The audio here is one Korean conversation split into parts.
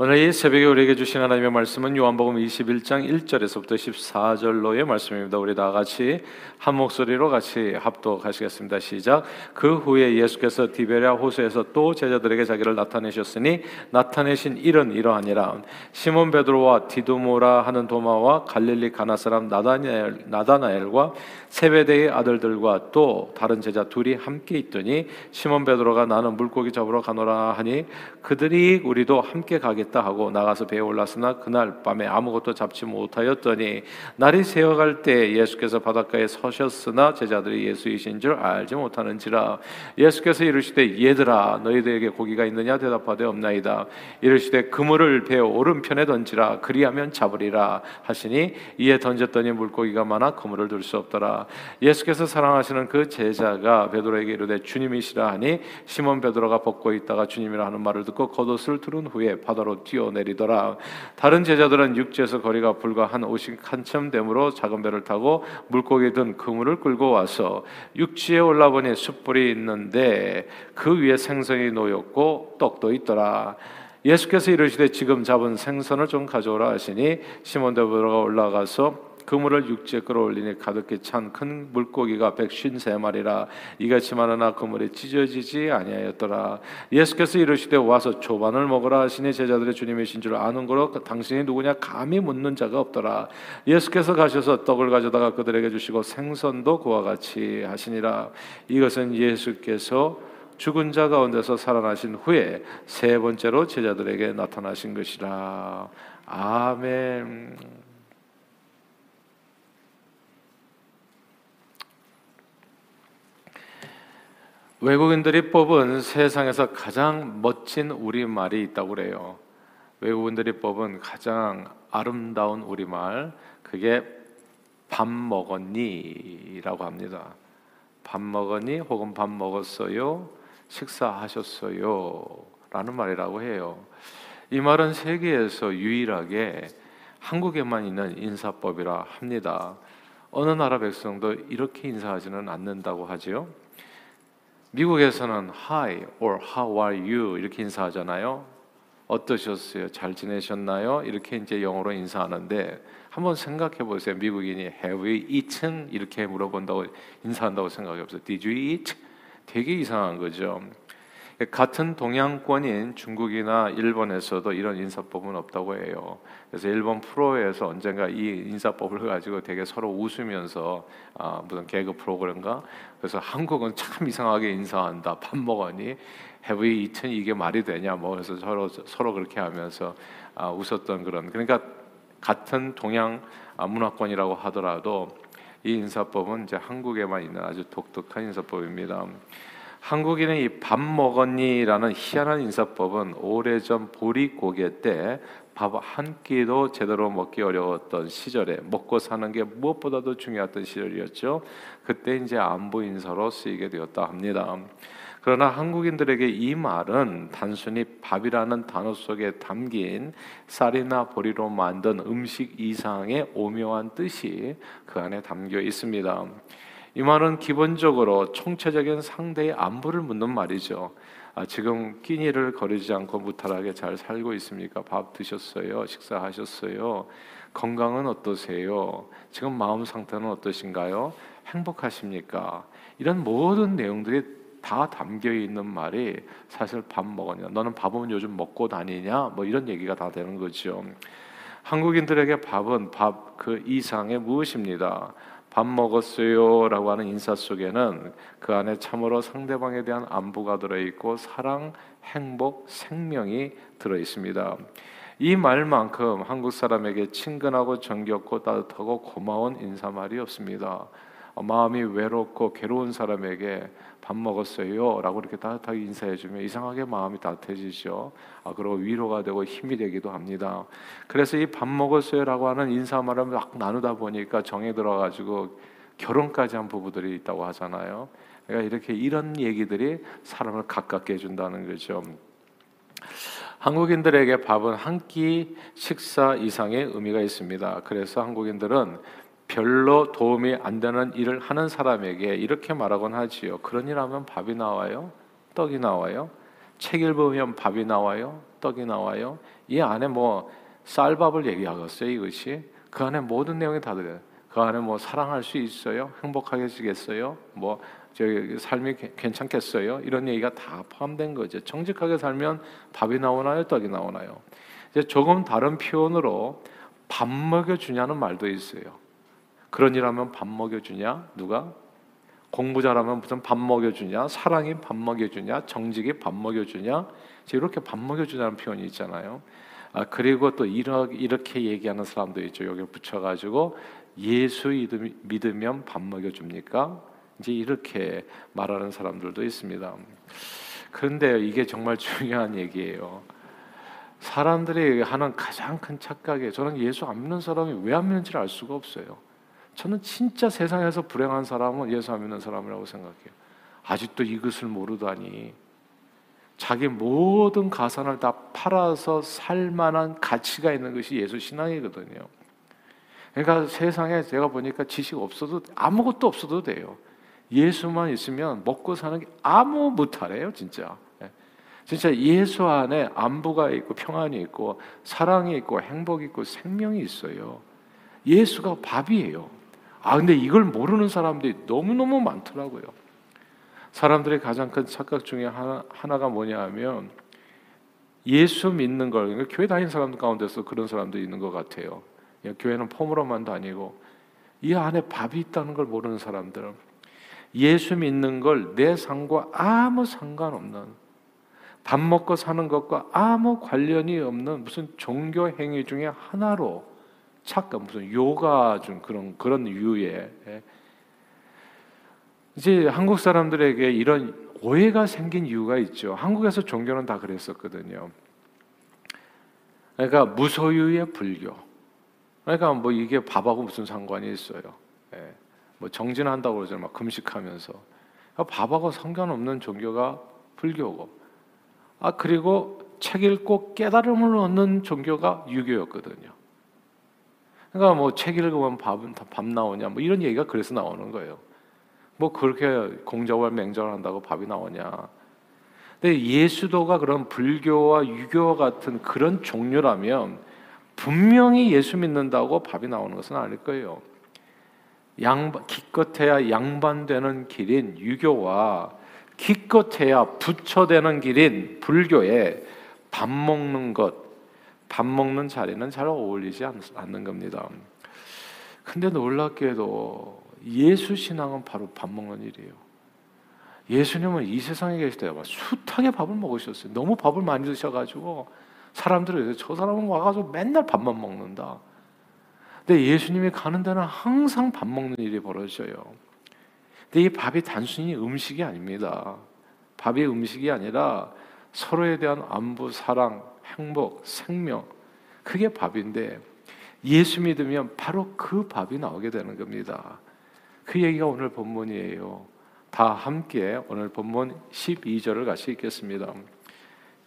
오늘 이 새벽에 우리에게 주신 하나님의 말씀은 요한복음 21장 1절에서부터 14절로의 말씀입니다. 우리 다 같이 한 목소리로 같이 합독하시겠습니다. 시작. 그 후에 예수께서 디베랴 호수에서 또 제자들에게 자기를 나타내셨으니 나타내신 일은 이러하니라. 시몬 베드로와 디도모라 하는 도마와 갈릴리 가나 사람 나다나엘, 나다나엘과 세베대의 아들들과 또 다른 제자 둘이 함께 있더니 시몬 베드로가 나는 물고기 잡으러 가노라 하니 그들이 우리도 함께 가겠 하겠다 하고 나가서 배에 올랐으나 그날 밤에 아무것도 잡지 못하였더니 날이 새어갈 때 예수께서 바닷가에 서셨으나 제자들이 예수이신 줄 알지 못하는지라 예수께서 이르시되 얘들아 너희들에게 고기가 있느냐 대답하되 없나이다. 이르시되 그물을 배 오른편에 던지라. 그리하면 잡으리라 하시니 이에 던졌더니 물고기가 많아 그물을 들 수 없더라. 예수께서 사랑하시는 그 제자가 베드로에게 이르되 주님이시라 하니 시몬 베드로가 벗고 있다가 주님이라 하는 말을 듣고 겉옷을 두른 후에 바다로 뛰어내리더라. 다른 제자들은 육지에서 거리가 불과 한 오십 한참 되므로 작은 배를 타고 물고기 든 그물을 끌고 와서 육지에 올라보니 숯불이 있는데 그 위에 생선이 놓였고 떡도 있더라. 예수께서 이르시되 지금 잡은 생선을 좀 가져오라 하시니 시몬 베드로가 올라가서 그물을 육지에 끌어올리니 가득히 찬 큰 물고기가 백쉰세 마리라. 이같이 많으나 그물이 찢어지지 아니하였더라. 예수께서 이르시되 와서 조반을 먹으라 하시니 제자들의 주님이신 줄 아는 거로 당신이 누구냐? 감히 묻는 자가 없더라. 예수께서 가셔서 떡을 가져다가 그들에게 주시고 생선도 그와 같이 하시니라. 이것은 예수께서 죽은 자 가운데서 살아나신 후에 세 번째로 제자들에게 나타나신 것이라. 아멘. 외국인들이 뽑은 세상에서 가장 멋진 우리말이 있다고 그래요. 외국인들이 뽑은 가장 아름다운 우리말 그게 밥 먹었니라고 합니다. 밥 먹었니 혹은 밥 먹었어요 식사하셨어요 라는 말이라고 해요. 이 말은 세계에서 유일하게 한국에만 있는 인사법이라 합니다. 어느 나라 백성도 이렇게 인사하지는 않는다고 하지요. 미국에서는 Hi or How are you 이렇게 인사하잖아요. 어떠셨어요? 잘 지내셨나요? 이렇게 이제 영어로 인사하는데 한번 생각해 보세요. 미국인이 Have you eaten 이렇게 물어본다고 인사한다고 생각해 보세요. Did you eat? 되게 이상한 거죠. 같은 동양권인 중국이나 일본에서도 이런 인사법은 없다고 해요. 그래서 일본 프로에서 언젠가 이 인사법을 가지고 되게 서로 웃으면서 아, 무슨 개그 프로그램가 그래서 한국은 참 이상하게 인사한다. 밥 먹었니? You eaten? 이게 말이 되냐? 뭐 그래서 서로 서로 그렇게 하면서 아, 웃었던 그런 그러니까 같은 동양 아, 문화권이라고 하더라도 이 인사법은 이제 한국에만 있는 아주 독특한 인사법입니다. 한국인의 이 밥 먹었니라는 희한한 인사법은 오래전 보리고개 때 밥 한 끼도 제대로 먹기 어려웠던 시절에 먹고 사는 게 무엇보다도 중요했던 시절이었죠. 그때 이제 안부 인사로 쓰이게 되었다 합니다. 그러나 한국인들에게 이 말은 단순히 밥이라는 단어 속에 담긴 쌀이나 보리로 만든 음식 이상의 오묘한 뜻이 그 안에 담겨 있습니다. 이 말은 기본적으로 총체적인 상대의 안부를 묻는 말이죠. 아, 지금 끼니를 거르지 않고 무탈하게 잘 살고 있습니까? 밥 드셨어요? 식사하셨어요? 건강은 어떠세요? 지금 마음 상태는 어떠신가요? 행복하십니까? 이런 모든 내용들이 다 담겨 있는 말이 사실 밥 먹었냐? 너는 밥은 요즘 먹고 다니냐? 뭐 이런 얘기가 다 되는 거죠. 한국인들에게 밥은 밥 그 이상의 무엇입니다. 밥 먹었어요라고 하는 인사 속에는 그 안에 참으로 상대방에 대한 안부가 들어 있고 사랑, 행복, 생명이 들어 있습니다. 이 말만큼 한국 사람에게 친근하고 정겹고 따뜻하고 고마운 인사말이 없습니다. 마음이 외롭고 괴로운 사람에게 밥 먹었어요라고 이렇게 따뜻하게 인사해 주면 이상하게 마음이 따뜻해지죠. 아 그리고 위로가 되고 힘이 되기도 합니다. 그래서 이 밥 먹었어요라고 하는 인사말을 막 나누다 보니까 정에 들어 가지고 결혼까지 한 부부들이 있다고 하잖아요. 그러니까 이렇게 이런 얘기들이 사람을 가깝게 해준다는 거죠. 한국인들에게 밥은 한 끼 식사 이상의 의미가 있습니다. 그래서 한국인들은 별로 도움이 안 되는 일을 하는 사람에게 이렇게 말하곤 하지요. 그런 일 하면 밥이 나와요? 떡이 나와요? 책 읽으면 밥이 나와요, 떡이 나와요. 이 안에 뭐 쌀밥을 얘기하겠어요, 이것이. 그 안에 모든 내용이 다 들어요. 그 안에 뭐 사랑할 수 있어요? 행복하게지겠어요? 뭐 저기 삶이 괜찮겠어요? 이런 얘기가 다 포함된 거죠. 정직하게 살면 밥이 나오나요? 떡이 나오나요? 이제 조금 다른 표현으로 밥 먹여 주냐는 말도 있어요. 그런 일 하면 밥 먹여주냐? 누가? 공부 잘하면 무슨 밥 먹여주냐? 사랑이 밥 먹여주냐? 정직이 밥 먹여주냐? 이렇게 밥 먹여주냐는 표현이 있잖아요. 아, 그리고 또 이렇게 얘기하는 사람도 있죠. 여기 붙여가지고 예수 믿으면 밥 먹여줍니까? 이제 이렇게 말하는 사람들도 있습니다. 그런데 이게 정말 중요한 얘기예요. 사람들이 하는 가장 큰 착각에 저는 예수 안 믿는 사람이 왜 안 믿는지를 알 수가 없어요. 저는 진짜 세상에서 불행한 사람은 예수 안 믿는 사람이라고 생각해요. 아직도 이것을 모르다니. 자기 모든 가산을 다 팔아서 살 만한 가치가 있는 것이 예수 신앙이거든요. 그러니까 세상에 제가 보니까 지식 없어도 아무것도 없어도 돼요. 예수만 있으면 먹고 사는 게 아무 못하래요, 진짜. 예. 진짜 예수 안에 안부가 있고 평안이 있고 사랑이 있고 행복이 있고 생명이 있어요. 예수가 밥이에요. 아, 근데 이걸 모르는 사람들이 너무너무 많더라고요. 사람들의 가장 큰 착각 중에 하나, 하나가 뭐냐 하면 예수 믿는 걸, 그러니까 교회 다니는 사람들 가운데서 그런 사람도 있는 것 같아요. 교회는 폼으로만 다니고 이 안에 밥이 있다는 걸 모르는 사람들은 예수 믿는 걸 내 삶과 아무 상관없는 밥 먹고 사는 것과 아무 관련이 없는 무슨 종교 행위 중에 하나로 착각 무슨 요가 중 그런 그런 유의 예. 이제 한국 사람들에게 이런 오해가 생긴 이유가 있죠. 한국에서 종교는 다 그랬었거든요. 그러니까 무소유의 불교. 그러니까 뭐 이게 밥하고 무슨 상관이 있어요. 예. 뭐 정진한다고 그러잖아요. 막 금식하면서. 밥하고 상관없는 종교가 불교고. 아 그리고 책 읽고 깨달음을 얻는 종교가 유교였거든요. 그러니까 뭐 책 읽으면 밥은 밥 나오냐 뭐 이런 얘기가 그래서 나오는 거예요. 뭐 그렇게 공자월 맹자를 한다고 밥이 나오냐. 근데 예수도가 그런 불교와 유교와 같은 그런 종류라면 분명히 예수 믿는다고 밥이 나오는 것은 아닐 거예요. 양반, 기껏해야 양반되는 길인 유교와 기껏해야 부처되는 길인 불교에 밥 먹는 것, 밥 먹는 자리는 잘 어울리지 않는 겁니다. 근데 놀랍게도 예수 신앙은 바로 밥 먹는 일이에요. 예수님은 이 세상에 계실 때 숱하게 밥을 먹으셨어요. 너무 밥을 많이 드셔가지고 사람들이 저 사람은 와가지고 맨날 밥만 먹는다. 근데 예수님이 가는 데는 항상 밥 먹는 일이 벌어져요. 근데 이 밥이 단순히 음식이 아닙니다. 밥이 음식이 아니라 서로에 대한 안부, 사랑, 행복, 생명 그게 밥인데 예수 믿으면 바로 그 밥이 나오게 되는 겁니다. 그 얘기가 오늘 본문이에요. 다 함께 오늘 본문 12절을 같이 읽겠습니다.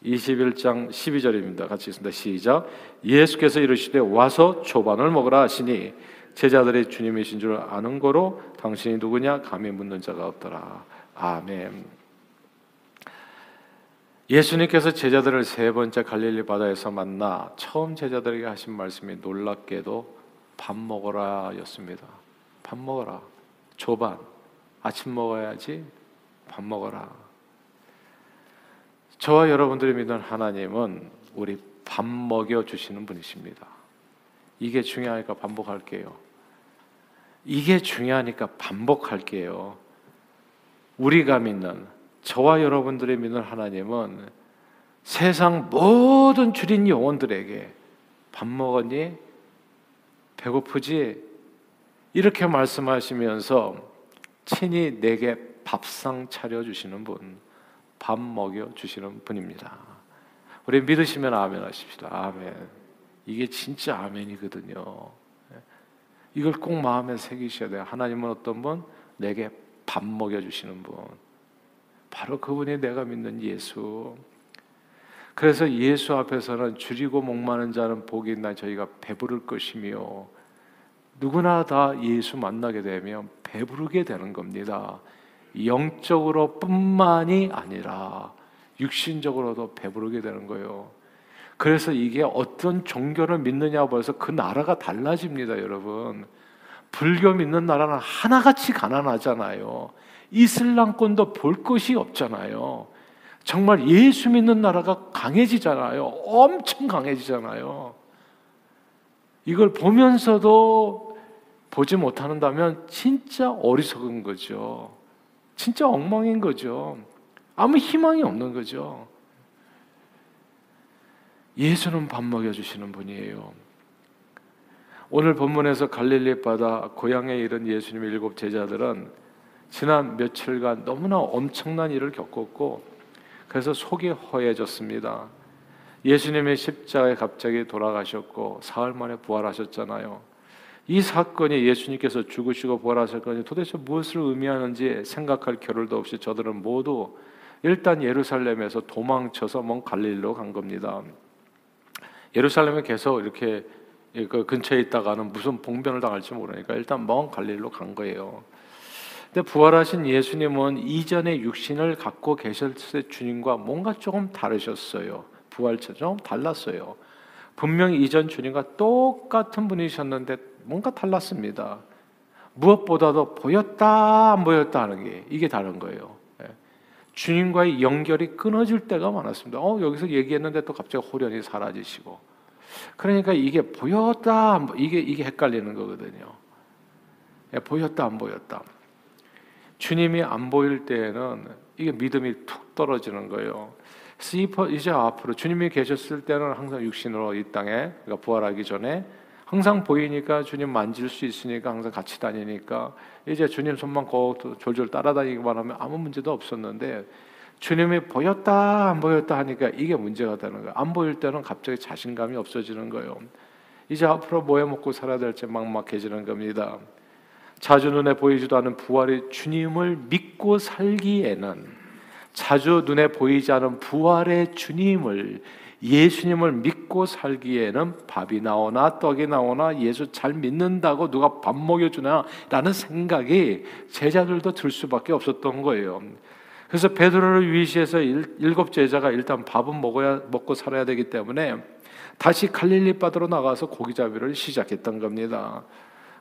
21장 12절입니다. 같이 읽습니다. 시작. 예수께서 이르시되 와서 초반을 먹으라 하시니 제자들의 주님이신 줄 아는 거로 당신이 누구냐 감히 묻는 자가 없더라. 아멘. 예수님께서 제자들을 세 번째 갈릴리 바다에서 만나 처음 제자들에게 하신 말씀이 놀랍게도 밥 먹어라였습니다. 밥 먹어라. 조반 아침 먹어야지 밥 먹어라. 저와 여러분들이 믿는 하나님은 우리 밥 먹여 주시는 분이십니다. 이게 중요하니까 반복할게요. 이게 중요하니까 반복할게요. 우리가 믿는 저와 여러분들이 믿는 하나님은 세상 모든 줄인 영혼들에게 밥 먹었니? 배고프지? 이렇게 말씀하시면서 친히 내게 밥상 차려 주시는 분, 밥 먹여 주시는 분입니다. 우리 믿으시면 아멘 하십시다. 아멘. 이게 진짜 아멘이거든요. 이걸 꼭 마음에 새기셔야 돼요. 하나님은 어떤 분? 내게 밥 먹여 주시는 분. 바로 그분이 내가 믿는 예수. 그래서 예수 앞에서는 줄이고 목마른 자는 복이 있나 저희가 배부를 것이며 누구나 다 예수 만나게 되면 배부르게 되는 겁니다. 영적으로 뿐만이 아니라 육신적으로도 배부르게 되는 거예요. 그래서 이게 어떤 종교를 믿느냐고 벌써 그 나라가 달라집니다, 여러분. 불교 믿는 나라는 하나같이 가난하잖아요. 이슬람권도 볼 것이 없잖아요. 정말 예수 믿는 나라가 강해지잖아요. 엄청 강해지잖아요. 이걸 보면서도 보지 못한다면 진짜 어리석은 거죠. 진짜 엉망인 거죠. 아무 희망이 없는 거죠. 예수는 밥 먹여주시는 분이에요. 오늘 본문에서 갈릴리 바다 고향에 이른 예수님의 일곱 제자들은 지난 며칠간 너무나 엄청난 일을 겪었고 그래서 속이 허해졌습니다. 예수님의 십자가에 갑자기 돌아가셨고 사흘 만에 부활하셨잖아요. 이 사건이 예수님께서 죽으시고 부활하셨거니 도대체 무엇을 의미하는지 생각할 겨를도 없이 저들은 모두 일단 예루살렘에서 도망쳐서 먼 갈릴리로 간 겁니다. 예루살렘에 계속 이렇게 그 근처에 있다가는 무슨 봉변을 당할지 모르니까 일단 먼 갈릴리로 간 거예요. 근데 부활하신 예수님은 이전의 육신을 갖고 계셨을 때 주님과 뭔가 조금 다르셨어요. 부활처럼 달랐어요. 분명히 이전 주님과 똑같은 분이셨는데 뭔가 달랐습니다. 무엇보다도 보였다 안 보였다 하는 게 이게 다른 거예요. 예. 주님과의 연결이 끊어질 때가 많았습니다. 어, 여기서 얘기했는데 또 갑자기 호련히 사라지시고. 그러니까 이게 보였다 이게 이게 헷갈리는 거거든요. 예, 보였다 안 보였다. 주님이 안 보일 때에는 이게 믿음이 툭 떨어지는 거예요. 이제 앞으로 주님이 계셨을 때는 항상 육신으로 이 땅에 그러니까 부활하기 전에 항상 보이니까 주님 만질 수 있으니까 항상 같이 다니니까 이제 주님 손만 꼭 졸졸 따라다니기만 하면 아무 문제도 없었는데 주님이 보였다 안 보였다 하니까 이게 문제가 되는 거예요. 안 보일 때는 갑자기 자신감이 없어지는 거예요. 이제 앞으로 뭐 해 먹고 살아야 될지 막막해지는 겁니다. 자주 눈에 보이지도 않은 부활의 주님을 믿고 살기에는 자주 눈에 보이지 않은 부활의 주님을 예수님을 믿고 살기에는 밥이 나오나 떡이 나오나 예수 잘 믿는다고 누가 밥 먹여주나라는 생각이 제자들도 들 수밖에 없었던 거예요. 그래서 베드로를 위시해서 일곱 제자가 일단 밥은 먹어야 먹고 살아야 되기 때문에 다시 갈릴리 바다로 나가서 고기잡이를 시작했던 겁니다.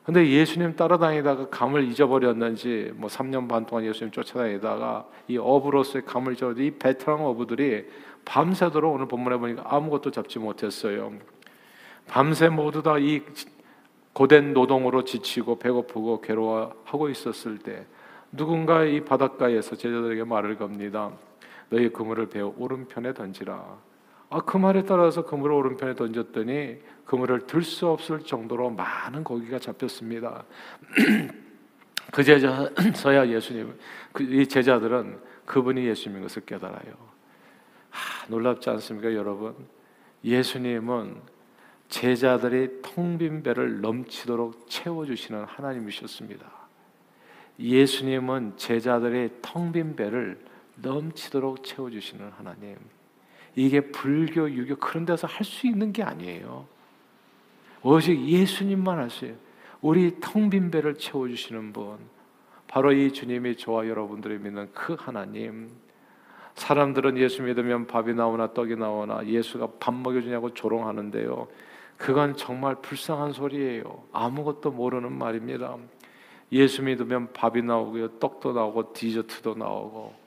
근데 예수님 따라다니다가 감을 잊어버렸는지 뭐 3년 반 동안 예수님 쫓아다니다가 이 어부로서의 감을 잊어버린 이 베테랑 어부들이 밤새도록 오늘 본문에 보니까 아무것도 잡지 못했어요. 밤새 모두 다 이 고된 노동으로 지치고 배고프고 괴로워하고 있었을 때 누군가 이 바닷가에서 제자들에게 말을 겁니다. 너희 그물을 배어 오른편에 던지라. 아, 그 말에 따라서 그물을 오른편에 던졌더니 그물을 들 수 없을 정도로 많은 고기가 잡혔습니다. 그제서야 예수님, 그 이 제자들은 그분이 예수님인 것을 깨달아요. 하, 놀랍지 않습니까, 여러분? 예수님은 제자들이 텅 빈 배를 넘치도록 채워주시는 하나님이셨습니다. 예수님은 제자들의 텅 빈 배를 넘치도록 채워주시는 하나님. 이게 불교, 유교 그런 데서 할 수 있는 게 아니에요. 오직 예수님만 하세요. 우리 텅 빈 배를 채워주시는 분. 바로 이 주님이 저와 여러분들이 믿는 그 하나님. 사람들은 예수 믿으면 밥이 나오나 떡이 나오나 예수가 밥 먹여주냐고 조롱하는데요. 그건 정말 불쌍한 소리예요. 아무것도 모르는 말입니다. 예수 믿으면 밥이 나오고요, 떡도 나오고 디저트도 나오고.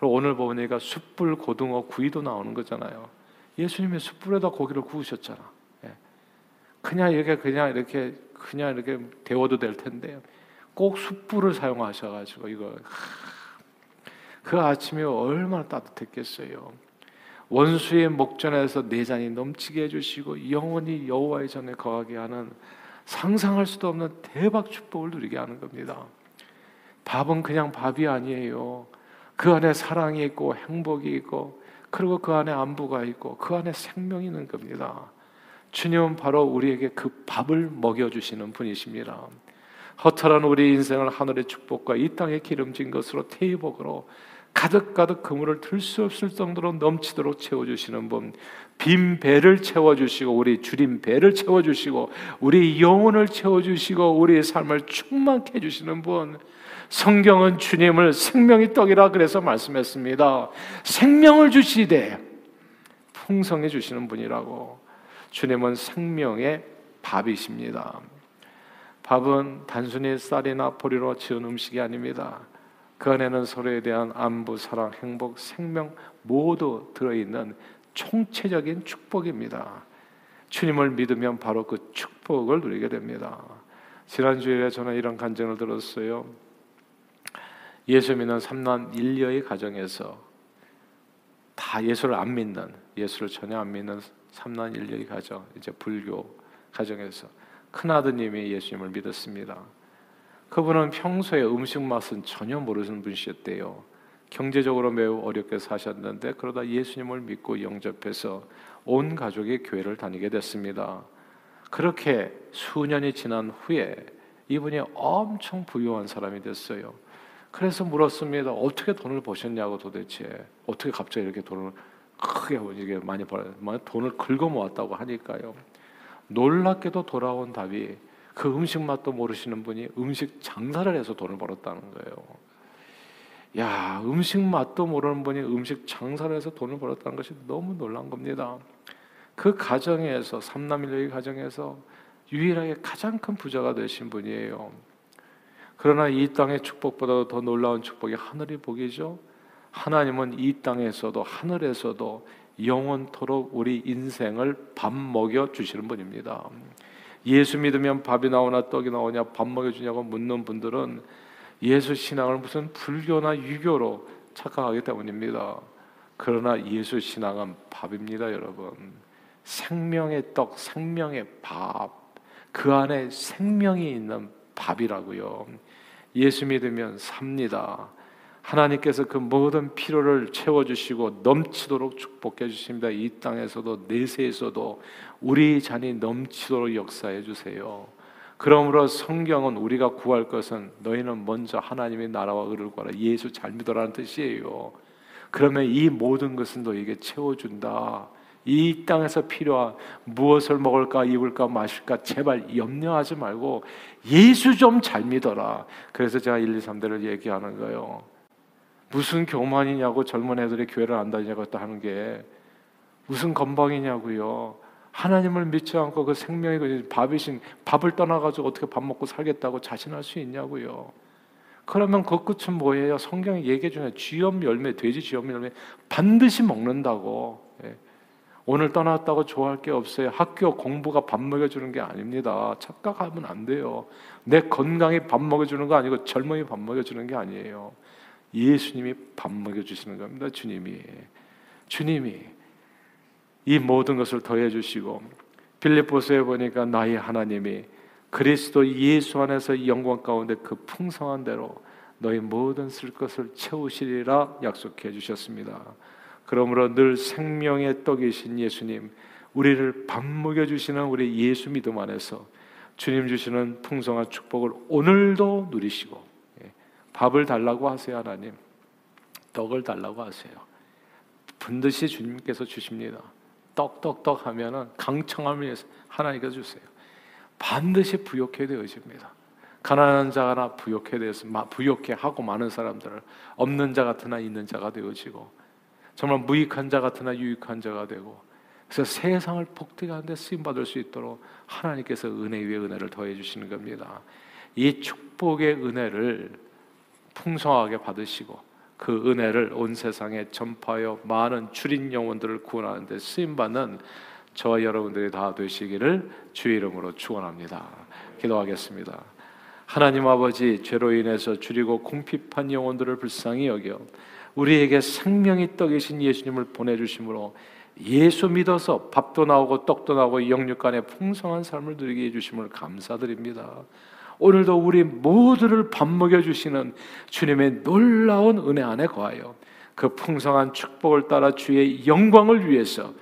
그리고 오늘 보니까 숯불 고등어 구이도 나오는 거잖아요. 예수님이 숯불에다 고기를 구우셨잖아. 예. 그냥 이렇게 그냥 이렇게 그냥 이렇게 데워도 될 텐데 꼭 숯불을 사용하셔가지고 이거 그 아침에 얼마나 따뜻했겠어요. 원수의 목전에서 내잔이 넘치게 해주시고 영원히 여호와의 전에 거하게 하는 상상할 수도 없는 대박 축복을 누리게 하는 겁니다. 밥은 그냥 밥이 아니에요. 그 안에 사랑이 있고 행복이 있고 그리고 그 안에 안부가 있고 그 안에 생명이 있는 겁니다. 주님은 바로 우리에게 그 밥을 먹여주시는 분이십니다. 허탈한 우리 인생을 하늘의 축복과 이 땅의 기름진 것으로 태복으로 가득가득 그물을 들 수 없을 정도로 넘치도록 채워주시는 분, 빈 배를 채워주시고 우리 줄인 배를 채워주시고 우리 영혼을 채워주시고 우리의 삶을 충만케 해주시는 분, 성경은 주님을 생명의 떡이라 그래서 말씀했습니다. 생명을 주시되 풍성해 주시는 분이라고. 주님은 생명의 밥이십니다. 밥은 단순히 쌀이나 보리로 지은 음식이 아닙니다. 그 안에는 서로에 대한 안부, 사랑, 행복, 생명 모두 들어있는 총체적인 축복입니다. 주님을 믿으면 바로 그 축복을 누리게 됩니다. 지난주에 저는 이런 간증을 들었어요. 예수 믿는 삼남 일녀의 가정에서 다 예수를 안 믿는 예수를 전혀 안 믿는 삼남 일녀의 가정 이제 불교 가정에서 큰 아드님이 예수님을 믿었습니다. 그분은 평소에 음식 맛은 전혀 모르는 분이셨대요. 경제적으로 매우 어렵게 사셨는데 그러다 예수님을 믿고 영접해서 온 가족이 교회를 다니게 됐습니다. 그렇게 수년이 지난 후에 이분이 엄청 부유한 사람이 됐어요. 그래서 물었습니다. 어떻게 돈을 버셨냐고 도대체 어떻게 갑자기 이렇게 돈을 크게 많이 벌 돈을 긁어 모았다고 하니까요. 놀랍게도 돌아온 답이 그 음식 맛도 모르시는 분이 음식 장사를 해서 돈을 벌었다는 거예요. 야, 음식 맛도 모르는 분이 음식 장사를 해서 돈을 벌었다는 것이 너무 놀란 겁니다. 그 가정에서 삼남일녀의 가정에서 유일하게 가장 큰 부자가 되신 분이에요. 그러나 이 땅의 축복보다 더 놀라운 축복이 하늘의 복이죠. 하나님은 이 땅에서도 하늘에서도 영원토록 우리 인생을 밥 먹여 주시는 분입니다. 예수 믿으면 밥이 나오나 떡이 나오냐 밥 먹여 주냐고 묻는 분들은 예수 신앙을 무슨 불교나 유교로 착각하기 때문입니다. 그러나 예수 신앙은 밥입니다, 여러분. 생명의 떡, 생명의 밥. 그 안에 생명이 있는 밥이라고요. 예수 믿으면 삽니다. 하나님께서 그 모든 필요를 채워주시고 넘치도록 축복해 주십니다. 이 땅에서도 내세에서도 우리 잔이 넘치도록 역사해 주세요. 그러므로 성경은 우리가 구할 것은 너희는 먼저 하나님의 나라와 의를 구하라. 예수 잘 믿어라는 뜻이에요. 그러면 이 모든 것은 너에게 채워준다. 이 땅에서 필요한 무엇을 먹을까, 입을까, 마실까 제발 염려하지 말고 예수 좀 잘 믿어라. 그래서 제가 1, 2, 3대를 얘기하는 거예요. 무슨 교만이냐고 젊은 애들이 교회를 안 다니냐고 하는 게 무슨 건방이냐고요. 하나님을 믿지 않고 그 생명이 그 밥이신 밥을 떠나가지고 어떻게 밥 먹고 살겠다고 자신할 수 있냐고요. 그러면 그 끝은 뭐예요? 성경이 얘기해 주는 쥐염 열매, 돼지 쥐염 열매 반드시 먹는다고. 예. 오늘 떠났다고 좋아할 게 없어요. 학교 공부가 밥 먹여주는 게 아닙니다. 착각하면 안 돼요. 내 건강이 밥 먹여주는 거 아니고 젊음이 밥 먹여주는 게 아니에요. 예수님이 밥 먹여주시는 겁니다. 주님이. 주님이. 이 모든 것을 더해 주시고 빌립보서에 보니까 나의 하나님이 그리스도 예수 안에서 영광 가운데 그 풍성한 대로 너희 모든 쓸 것을 채우시리라 약속해 주셨습니다. 그러므로 늘 생명의 떡이신 예수님, 우리를 밥 먹여 주시는 우리 예수 믿음 안에서 주님 주시는 풍성한 축복을 오늘도 누리시고 예, 밥을 달라고 하세요 하나님, 떡을 달라고 하세요. 반드시 주님께서 주십니다. 떡떡떡 하면은 강청함을 하나님께서 주세요. 반드시 부욕해 되어집니다. 가난한 자나 부욕해 되어서 부욕해 하고 많은 사람들을 없는 자 같으나 있는 자가 되어지고 정말 무익한 자 같으나 유익한 자가 되고 그래서 세상을 복되게 쓰임 받을 수 있도록 하나님께서 은혜 위에 은혜를 더해 주시는 겁니다. 이 축복의 은혜를 풍성하게 받으시고 그 은혜를 온 세상에 전파하여 많은 줄인 영혼들을 구원하는 데 쓰임 받는 저와 여러분들이 다 되시기를 주의 이름으로 축원합니다. 기도하겠습니다. 하나님 아버지 죄로 인해서 줄이고 궁핍한 영혼들을 불쌍히 여겨 우리에게 생명이 떡이신 예수님을 보내 주심으로 예수 믿어서 밥도 나오고 떡도 나오고 영육간의 풍성한 삶을 누리게 해 주심을 감사드립니다. 오늘도 우리 모두를 밥 먹여 주시는 주님의 놀라운 은혜 안에 거하여 그 풍성한 축복을 따라 주의 영광을 위해서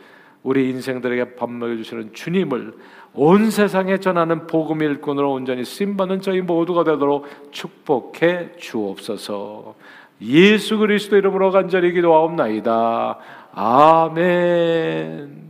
우리 인생들에게 밥 먹여 주시는 주님을 온 세상에 전하는 복음 일꾼으로 온전히 쓰임 받는 저희 모두가 되도록 축복해 주옵소서. 예수 그리스도 이름으로 간절히 기도하옵나이다. 아멘.